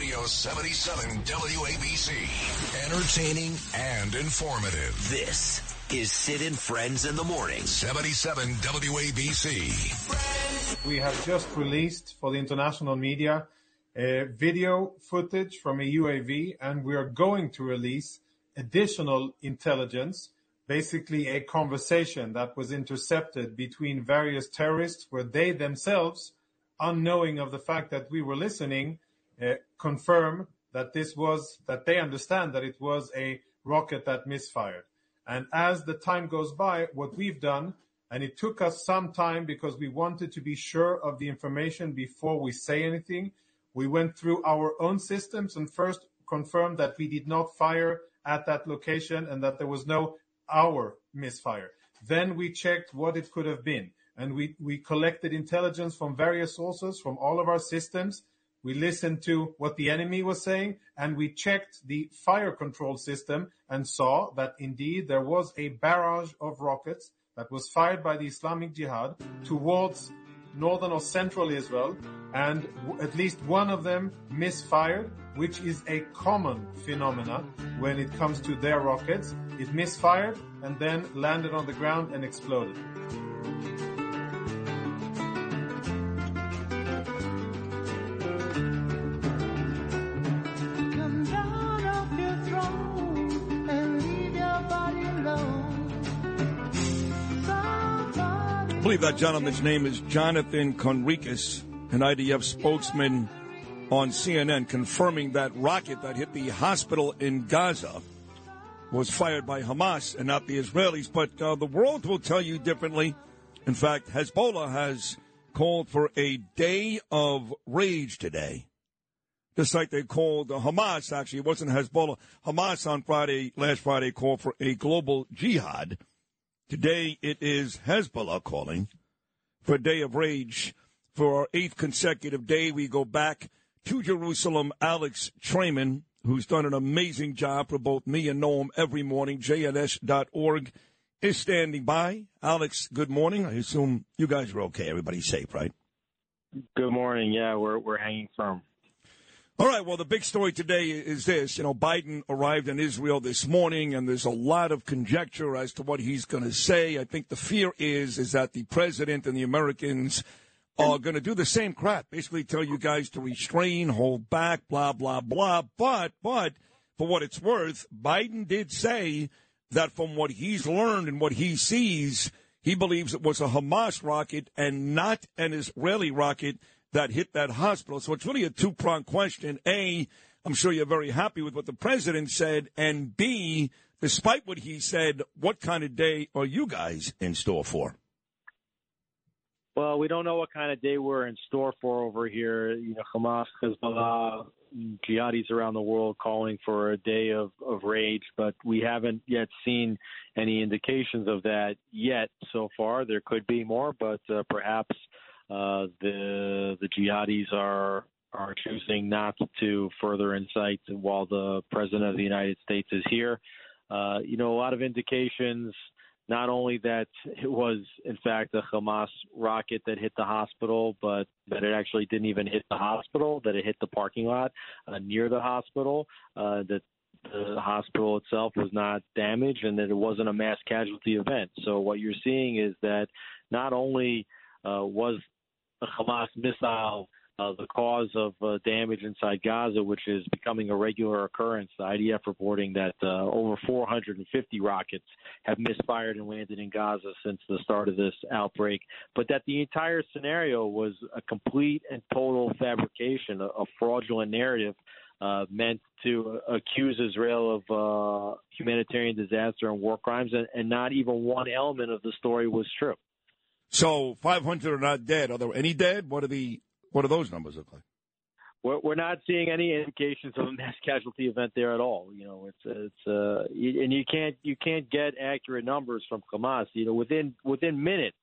Radio 77 WABC. Entertaining and informative. This is Sid and Friends in the Morning. 77 WABC. We have just released for the international media a video footage from a UAV, and we are going to release additional intelligence, basically a conversation that was intercepted between various terrorists where they themselves, unknowing of the fact that we were listening, uh, Uh, confirm that this was, that they understand that it was a rocket that misfired. And as the time goes by, what we've done, and it took us some time because we wanted to be sure of the information before we say anything, we went through our own systems and first confirmed that we did not fire at that location and that there was no our misfire. Then we checked what it could have been, and we, we collected intelligence from various sources from all of our systems. We listened to what the enemy was saying, and we checked the fire control system and saw that indeed there was a barrage of rockets that was fired by the Islamic Jihad towards northern or central Israel, and at least one of them misfired, which is a common phenomenon when it comes to their rockets. It misfired and then landed on the ground and exploded. I believe that gentleman's name is Jonathan Conricus, an IDF spokesman on CNN, confirming that rocket that hit the hospital in Gaza was fired by Hamas and not the Israelis. But uh, the world will tell you differently. In fact, Hezbollah has called for a day of rage today. Just like they called Hamas, actually, it wasn't Hezbollah. Hamas on Friday, last Friday, called for a global jihad. Today it is Hezbollah calling for a day of rage. For our eighth consecutive day, we go back to Jerusalem. Alex Traiman, who's done an amazing job for both me and Noam every morning, jns.org, is standing by. Alex, good morning. I assume you guys are okay. Everybody's safe, right? Good morning. Yeah, we're we're hanging firm. All right. Well, the big story today is this. You know, Biden arrived in Israel this morning, and there's a lot of conjecture as to what he's going to say. I think the fear is is that the president and the Americans are going to do the same crap. Basically, tell you guys to restrain, hold back, blah blah blah. But but for what it's worth, Biden did say that from what he's learned and what he sees, he believes it was a Hamas rocket and not an Israeli rocket that hit that hospital. So it's really a two pronged question. A, I'm sure you're very happy with what the president said. And B, despite what he said, what kind of day are you guys in store for? Well, we don't know what kind of day we're in store for over here. You know, Hamas, Hezbollah, jihadis around the world calling for a day of, of rage, but we haven't yet seen any indications of that yet so far. There could be more, but uh, perhaps uh, the the jihadis are are choosing not to further incite while the president of the United States is here. Uh, you know, a lot of indications not only that it was in fact a Hamas rocket that hit the hospital, but that it actually didn't even hit the hospital, that it hit the parking lot uh, near the hospital, uh, that the hospital itself was not damaged, and that it wasn't a mass casualty event. So what you're seeing is that not only uh, was a Hamas missile uh, the cause of uh, damage inside Gaza, which is becoming a regular occurrence. The IDF reporting that uh, over 450 rockets have misfired and landed in Gaza since the start of this outbreak, but that the entire scenario was a complete and total fabrication, a, a fraudulent narrative. Uh, meant to accuse Israel of uh, humanitarian disaster and war crimes, and, and not even one element of the story was true. So 500 are not dead. Are there any dead? What are the what do those numbers look like? We're, not seeing any indications of a mass casualty event there at all. You know, it's it's uh, and you can't you can't get accurate numbers from Hamas. You know, within within minutes,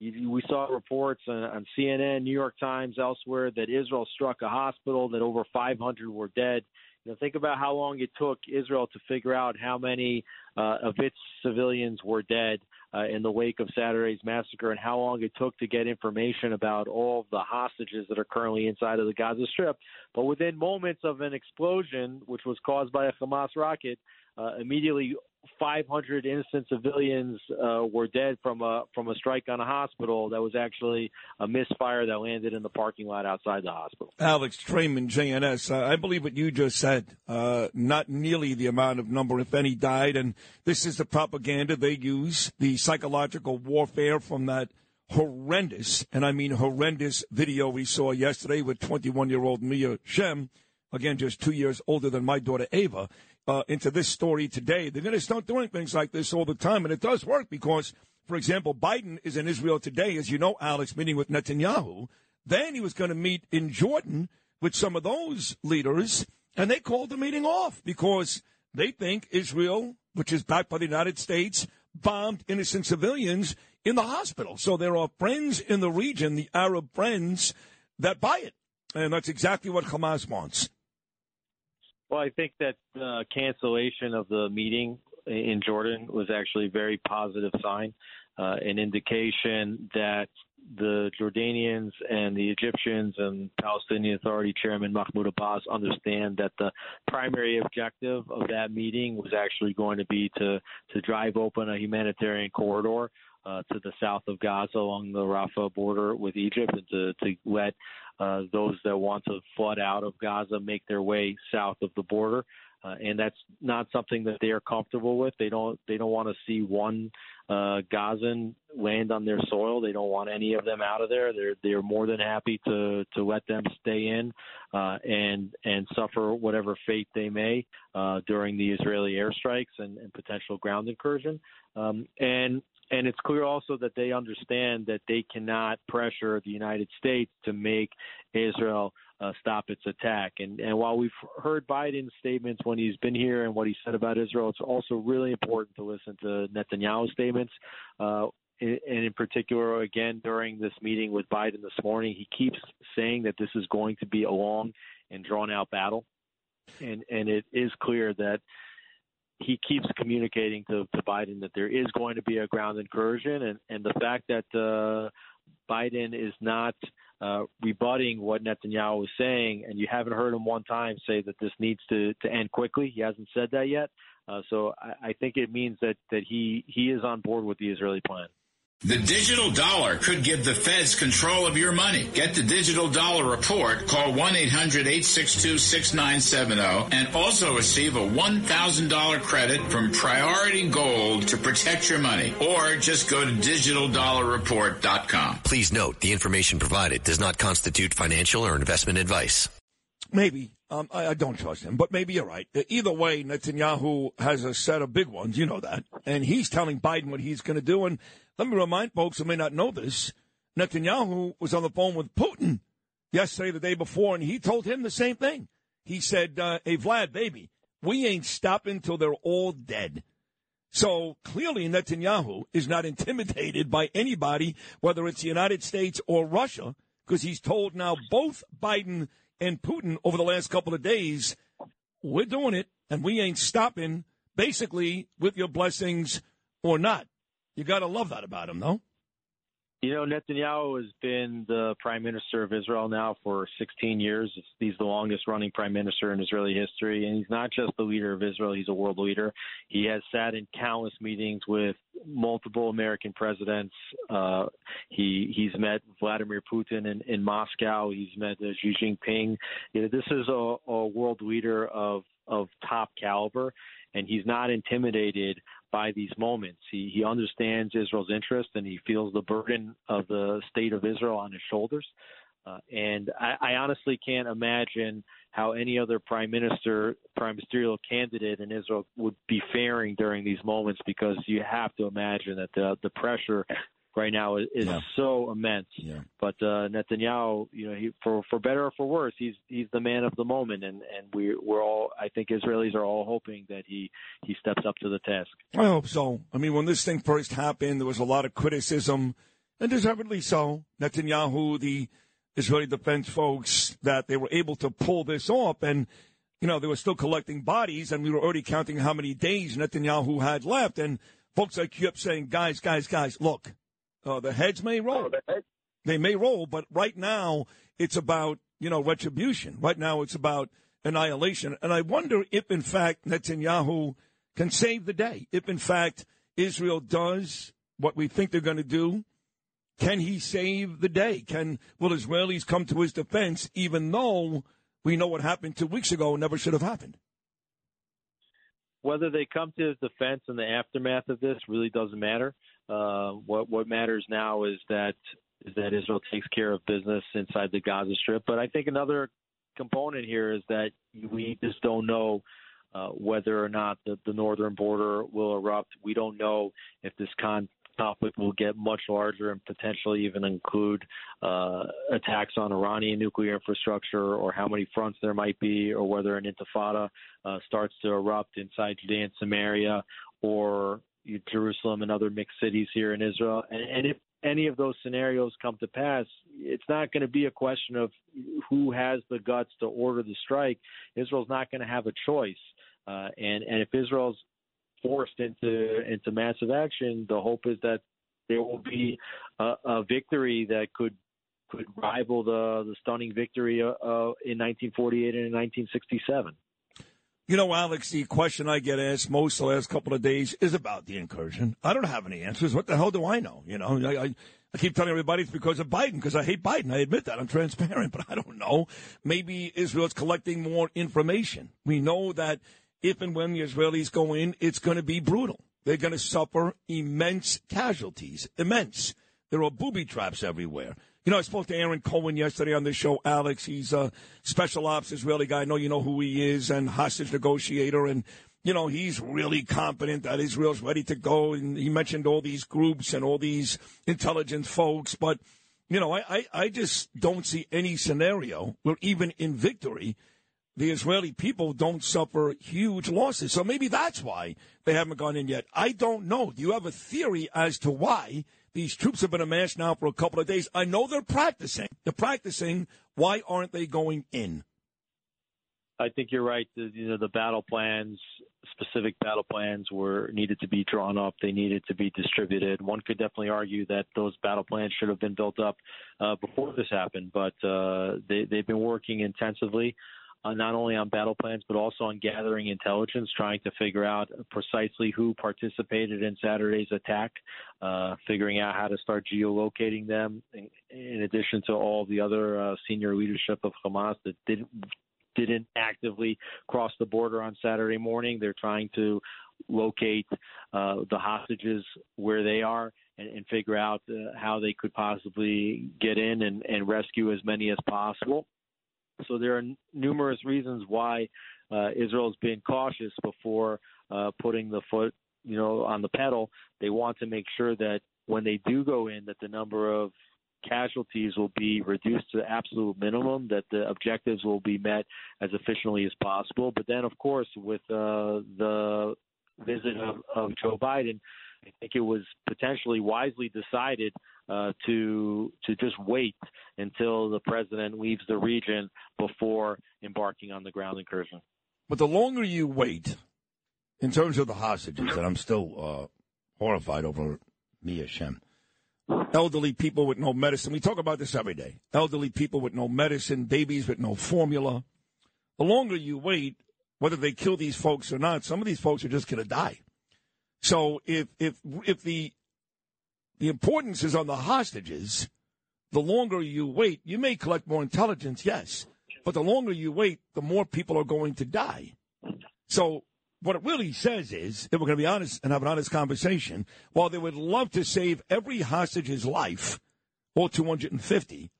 we saw reports on, on CNN, New York Times, elsewhere that Israel struck a hospital, that over 500 were dead. You know, think about how long it took Israel to figure out how many uh, of its civilians were dead uh, in the wake of Saturday's massacre, and how long it took to get information about all of the hostages that are currently inside of the Gaza Strip. But within moments of an explosion, which was caused by a Hamas rocket, uh, immediately 500 innocent civilians uh, were dead from a from a strike on a hospital that was actually a misfire that landed in the parking lot outside the hospital. Alex Traiman, JNS. Uh, I believe what you just said. Uh, not nearly the amount of number, if any, died, and this is the propaganda they use, the psychological warfare from that horrendous, and I mean horrendous video we saw yesterday with 21 year old Mia Shem, again just two years older than my daughter Ava uh, into this story today. They're going to start doing things like this all the time, and it does work because, for example, Biden is in Israel today, as you know, Alex, meeting with Netanyahu. Then he was going to meet in Jordan with some of those leaders, and they called the meeting off because they think Israel, which is backed by the United States, bombed innocent civilians in the hospital. So there are friends in the region, the Arab friends, that buy it. And that's exactly what Hamas wants. Well, I think that uh, cancellation of the meeting in Jordan was actually a very positive sign, uh, an indication that the Jordanians and the Egyptians and Palestinian Authority Chairman Mahmoud Abbas understand that the primary objective of that meeting was actually going to be to to drive open a humanitarian corridor uh, to the south of Gaza along the Rafah border with Egypt and to, to let uh, those that want to flood out of Gaza make their way south of the border. Uh, and that's not something that they are comfortable with. They don't they don't want to see one uh, Gazan land on their soil. They don't want any of them out of there. They're they're more than happy to to let them stay in uh, and and suffer whatever fate they may uh, during the Israeli airstrikes and, and potential ground incursion. Um, and and it's clear also that they understand that they cannot pressure the United States to make Israel uh, stop its attack. And and while we've heard Biden's statements when he's been here and what he said about Israel, it's also really important to listen to Netanyahu's statements. Uh, and in particular, again, during this meeting with Biden this morning, he keeps saying that this is going to be a long and drawn out battle. And, and it is clear that he keeps communicating to, to Biden that there is going to be a ground incursion, and, and the fact that uh, Biden is not uh, rebutting what Netanyahu is saying, and you haven't heard him one time say that this needs to, to end quickly. He hasn't said that yet. Uh, so I, I think it means that, that he, he is on board with the Israeli plan. The digital dollar could give the feds control of your money. Get the digital dollar report. Call 1-800-862-6970 and also receive a $1,000 credit from Priority Gold to protect your money. Or just go to digitaldollarreport.com. Please note the information provided does not constitute financial or investment advice. Maybe. Um, I, I, don't trust him, but maybe you're right. Either way, Netanyahu has a set of big ones. You know that. And he's telling Biden what he's going to do. And let me remind folks who may not know this Netanyahu was on the phone with Putin yesterday, the day before, and he told him the same thing. He said, uh, Hey, Vlad, baby, we ain't stopping till they're all dead. So clearly, Netanyahu is not intimidated by anybody, whether it's the United States or Russia, because he's told now both Biden and Putin over the last couple of days, we're doing it and we ain't stopping, basically, with your blessings or not. You got to love that about him, though. You know, Netanyahu has been the prime minister of Israel now for 16 years. He's the longest running prime minister in Israeli history. And he's not just the leader of Israel, he's a world leader. He has sat in countless meetings with multiple American presidents. Uh, he He's met Vladimir Putin in, in Moscow. He's met uh, Xi Jinping. You know, this is a, a world leader of, of top caliber, and he's not intimidated by these moments. He he understands Israel's interest and he feels the burden of the state of Israel on his shoulders. Uh, and I, I honestly can't imagine how any other prime minister, prime ministerial candidate in Israel would be faring during these moments because you have to imagine that the the pressure right now is, is yeah. so immense. Yeah. But uh, Netanyahu, you know, he, for for better or for worse, he's he's the man of the moment, and and we we're all I think Israelis are all hoping that he he steps up to the task. I hope so. I mean, when this thing first happened, there was a lot of criticism. and deservedly so. Netanyahu, the Israeli defense folks, that they were able to pull this off, and you know they were still collecting bodies, and we were already counting how many days Netanyahu had left, and folks like you kept saying, guys, guys, guys, look, uh, the heads may roll, they may roll, but right now it's about you know retribution. Right now it's about annihilation, and I wonder if in fact Netanyahu can save the day. If in fact Israel does what we think they're going to do, can he save the day? Can will Israelis come to his defense, even though we know what happened two weeks ago never should have happened? Whether they come to his defense in the aftermath of this really doesn't matter. Uh, what what matters now is that is that Israel takes care of business inside the Gaza Strip. But I think another component here is that we just don't know uh, whether or not the, the northern border will erupt. We don't know if this con- conflict will get much larger and potentially even include uh, attacks on Iranian nuclear infrastructure or how many fronts there might be or whether an intifada uh, starts to erupt inside Judea and Samaria or Jerusalem and other mixed cities here in Israel. And, and if any of those scenarios come to pass, it's not going to be a question of who has the guts to order the strike. Israel's not going to have a choice. Uh, and and if Israel's forced into into massive action, the hope is that there will be a, a victory that could could rival the the stunning victory uh, uh in 1948 and in 1967. You know, Alex, the question I get asked most the last couple of days is about the incursion. I don't have any answers. What the hell do I know? You know, I, I, I keep telling everybody it's because of Biden, because I hate Biden. I admit that. I'm transparent, but I don't know. Maybe Israel's collecting more information. We know that if and when the Israelis go in, it's going to be brutal. They're going to suffer immense casualties. Immense. There are booby traps everywhere. You know, I spoke to Aaron Cohen yesterday on the show. Alex, he's a special ops Israeli guy. I know you know who he is, and hostage negotiator. And, you know, he's really confident that Israel's ready to go. And he mentioned all these groups and all these intelligence folks. But, you know, I, I, I just don't see any scenario where even in victory, the Israeli people don't suffer huge losses. So maybe that's why they haven't gone in yet. I don't know. Do you have a theory as to why? These troops have been amassed now for a couple of days. I know they're practicing. They're practicing. Why aren't they going in? I think you're right. The, you know, the battle plans, specific battle plans, were needed to be drawn up. They needed to be distributed. One could definitely argue that those battle plans should have been built up uh, before this happened, but uh, they, they've been working intensively uh, not only on battle plans but also on gathering intelligence, trying to figure out precisely who participated in Saturday's attack, uh, figuring out how to start geolocating them. In, addition to all the other uh, senior leadership of Hamas that didn't didn't actively cross the border on Saturday morning, they're trying to locate uh, the hostages where they are and, and figure out uh, how they could possibly get in and, and rescue as many as possible. So there are numerous reasons why uh, Israel's been cautious before uh, putting the foot, you know, on the pedal. They want to make sure that when they do go in, that the number of casualties will be reduced to the absolute minimum, that the objectives will be met as efficiently as possible. But then, of course, with uh, the visit of, of Joe Biden, I think it was potentially wisely decided uh, to to just wait until the president leaves the region before embarking on the ground incursion. But the longer you wait, in terms of the hostages, and I'm still uh, horrified over Mia Shem. Elderly people with no medicine. We talk about this every day. Elderly people with no medicine, babies with no formula. The longer you wait, whether they kill these folks or not, some of these folks are just going to die. So if if if the the importance is on the hostages, the longer you wait, you may collect more intelligence, yes, but the longer you wait, the more people are going to die. So what it really says is, if we're going to be honest and have an honest conversation, while they would love to save every hostage's life, or 250,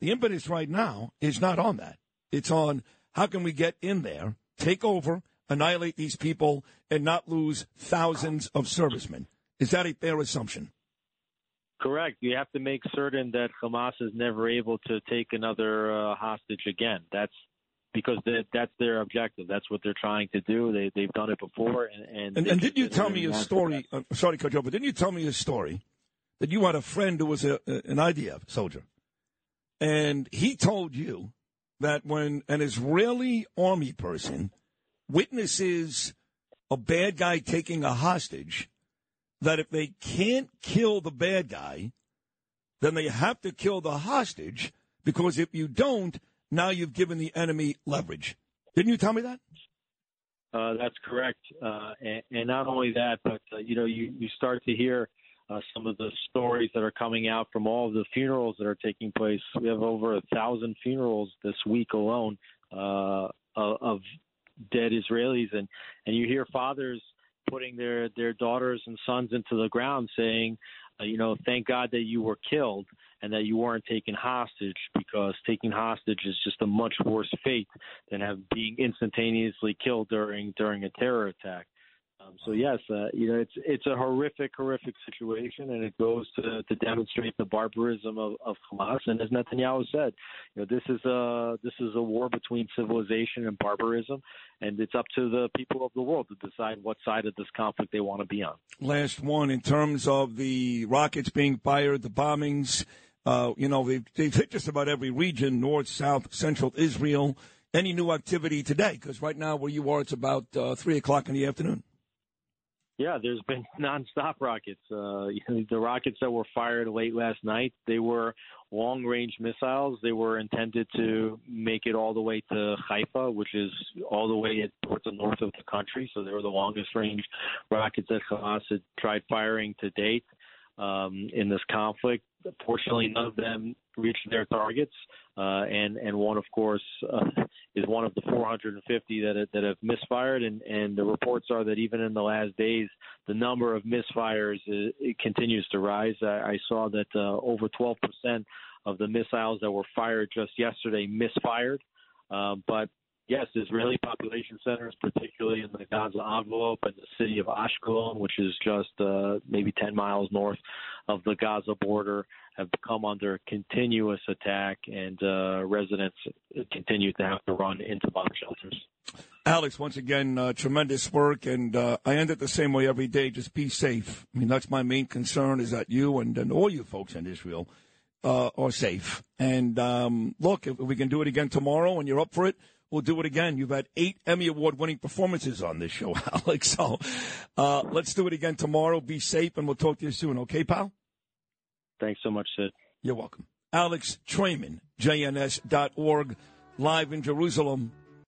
the impetus right now is not on that. It's on how can we get in there, take over, annihilate these people, and not lose thousands of servicemen. Is that a fair assumption? Correct. You have to make certain that Hamas is never able to take another uh, hostage again. That's because that's their objective. That's what they're trying to do. They they've done it before. And and, and, and did you tell me a story? Uh, sorry, Coach, but didn't you tell me a story that you had a friend who was a, an IDF soldier, and he told you that when an Israeli army person witnesses a bad guy taking a hostage, that if they can't kill the bad guy, then they have to kill the hostage because if you don't, now you've given the enemy leverage. Didn't you tell me that? Uh, that's correct. Uh, and, and not only that, but uh, you know, you, you start to hear uh, some of the stories that are coming out from all of the funerals that are taking place. We have over a thousand funerals this week alone uh, of dead Israelis, and and you hear fathers putting their their daughters and sons into the ground, saying, uh, you know, thank God that you were killed and that you weren't taken hostage because taking hostage is just a much worse fate than have being instantaneously killed during during a terror attack. Um, so yes, uh, you know it's it's a horrific, horrific situation, and it goes to to demonstrate the barbarism of, of Hamas. And as Netanyahu said, you know this is a this is a war between civilization and barbarism, and it's up to the people of the world to decide what side of this conflict they want to be on. Last one in terms of the rockets being fired, the bombings. Uh, you know, they've, they've hit just about every region, north, south, central Israel. Any new activity today? Because right now, where you are, it's about uh, 3 o'clock in the afternoon. Yeah, there's been nonstop rockets. Uh, the rockets that were fired late last night, they were long-range missiles. They were intended to make it all the way to Haifa, which is all the way towards the north of the country. So they were the longest-range rockets that Hamas had tried firing to date um, in this conflict. Fortunately, none of them reached their targets, uh, and and one, of course, uh, is one of the 450 that that have misfired. And and the reports are that even in the last days, the number of misfires uh, it continues to rise. I, I saw that uh, over 12 percent of the missiles that were fired just yesterday misfired. Uh, but yes, Israeli population centers, particularly in the Gaza envelope and the city of Ashkelon, which is just uh, maybe 10 miles north of the Gaza border, have become under continuous attack, and uh, residents continue to have to run into bomb shelters. Alex, once again, uh, tremendous work, and uh, I end it the same way every day. Just be safe. I mean, that's my main concern: is that you and, and all you folks in Israel uh, are safe. And um, look, if we can do it again tomorrow, and you're up for it, we'll do it again. You've had eight Emmy Award winning performances on this show, Alex. So uh, let's do it again tomorrow. Be safe, and we'll talk to you soon. Okay, pal? Thanks so much, Sid. You're welcome. Alex Traiman, JNS.org, live in Jerusalem.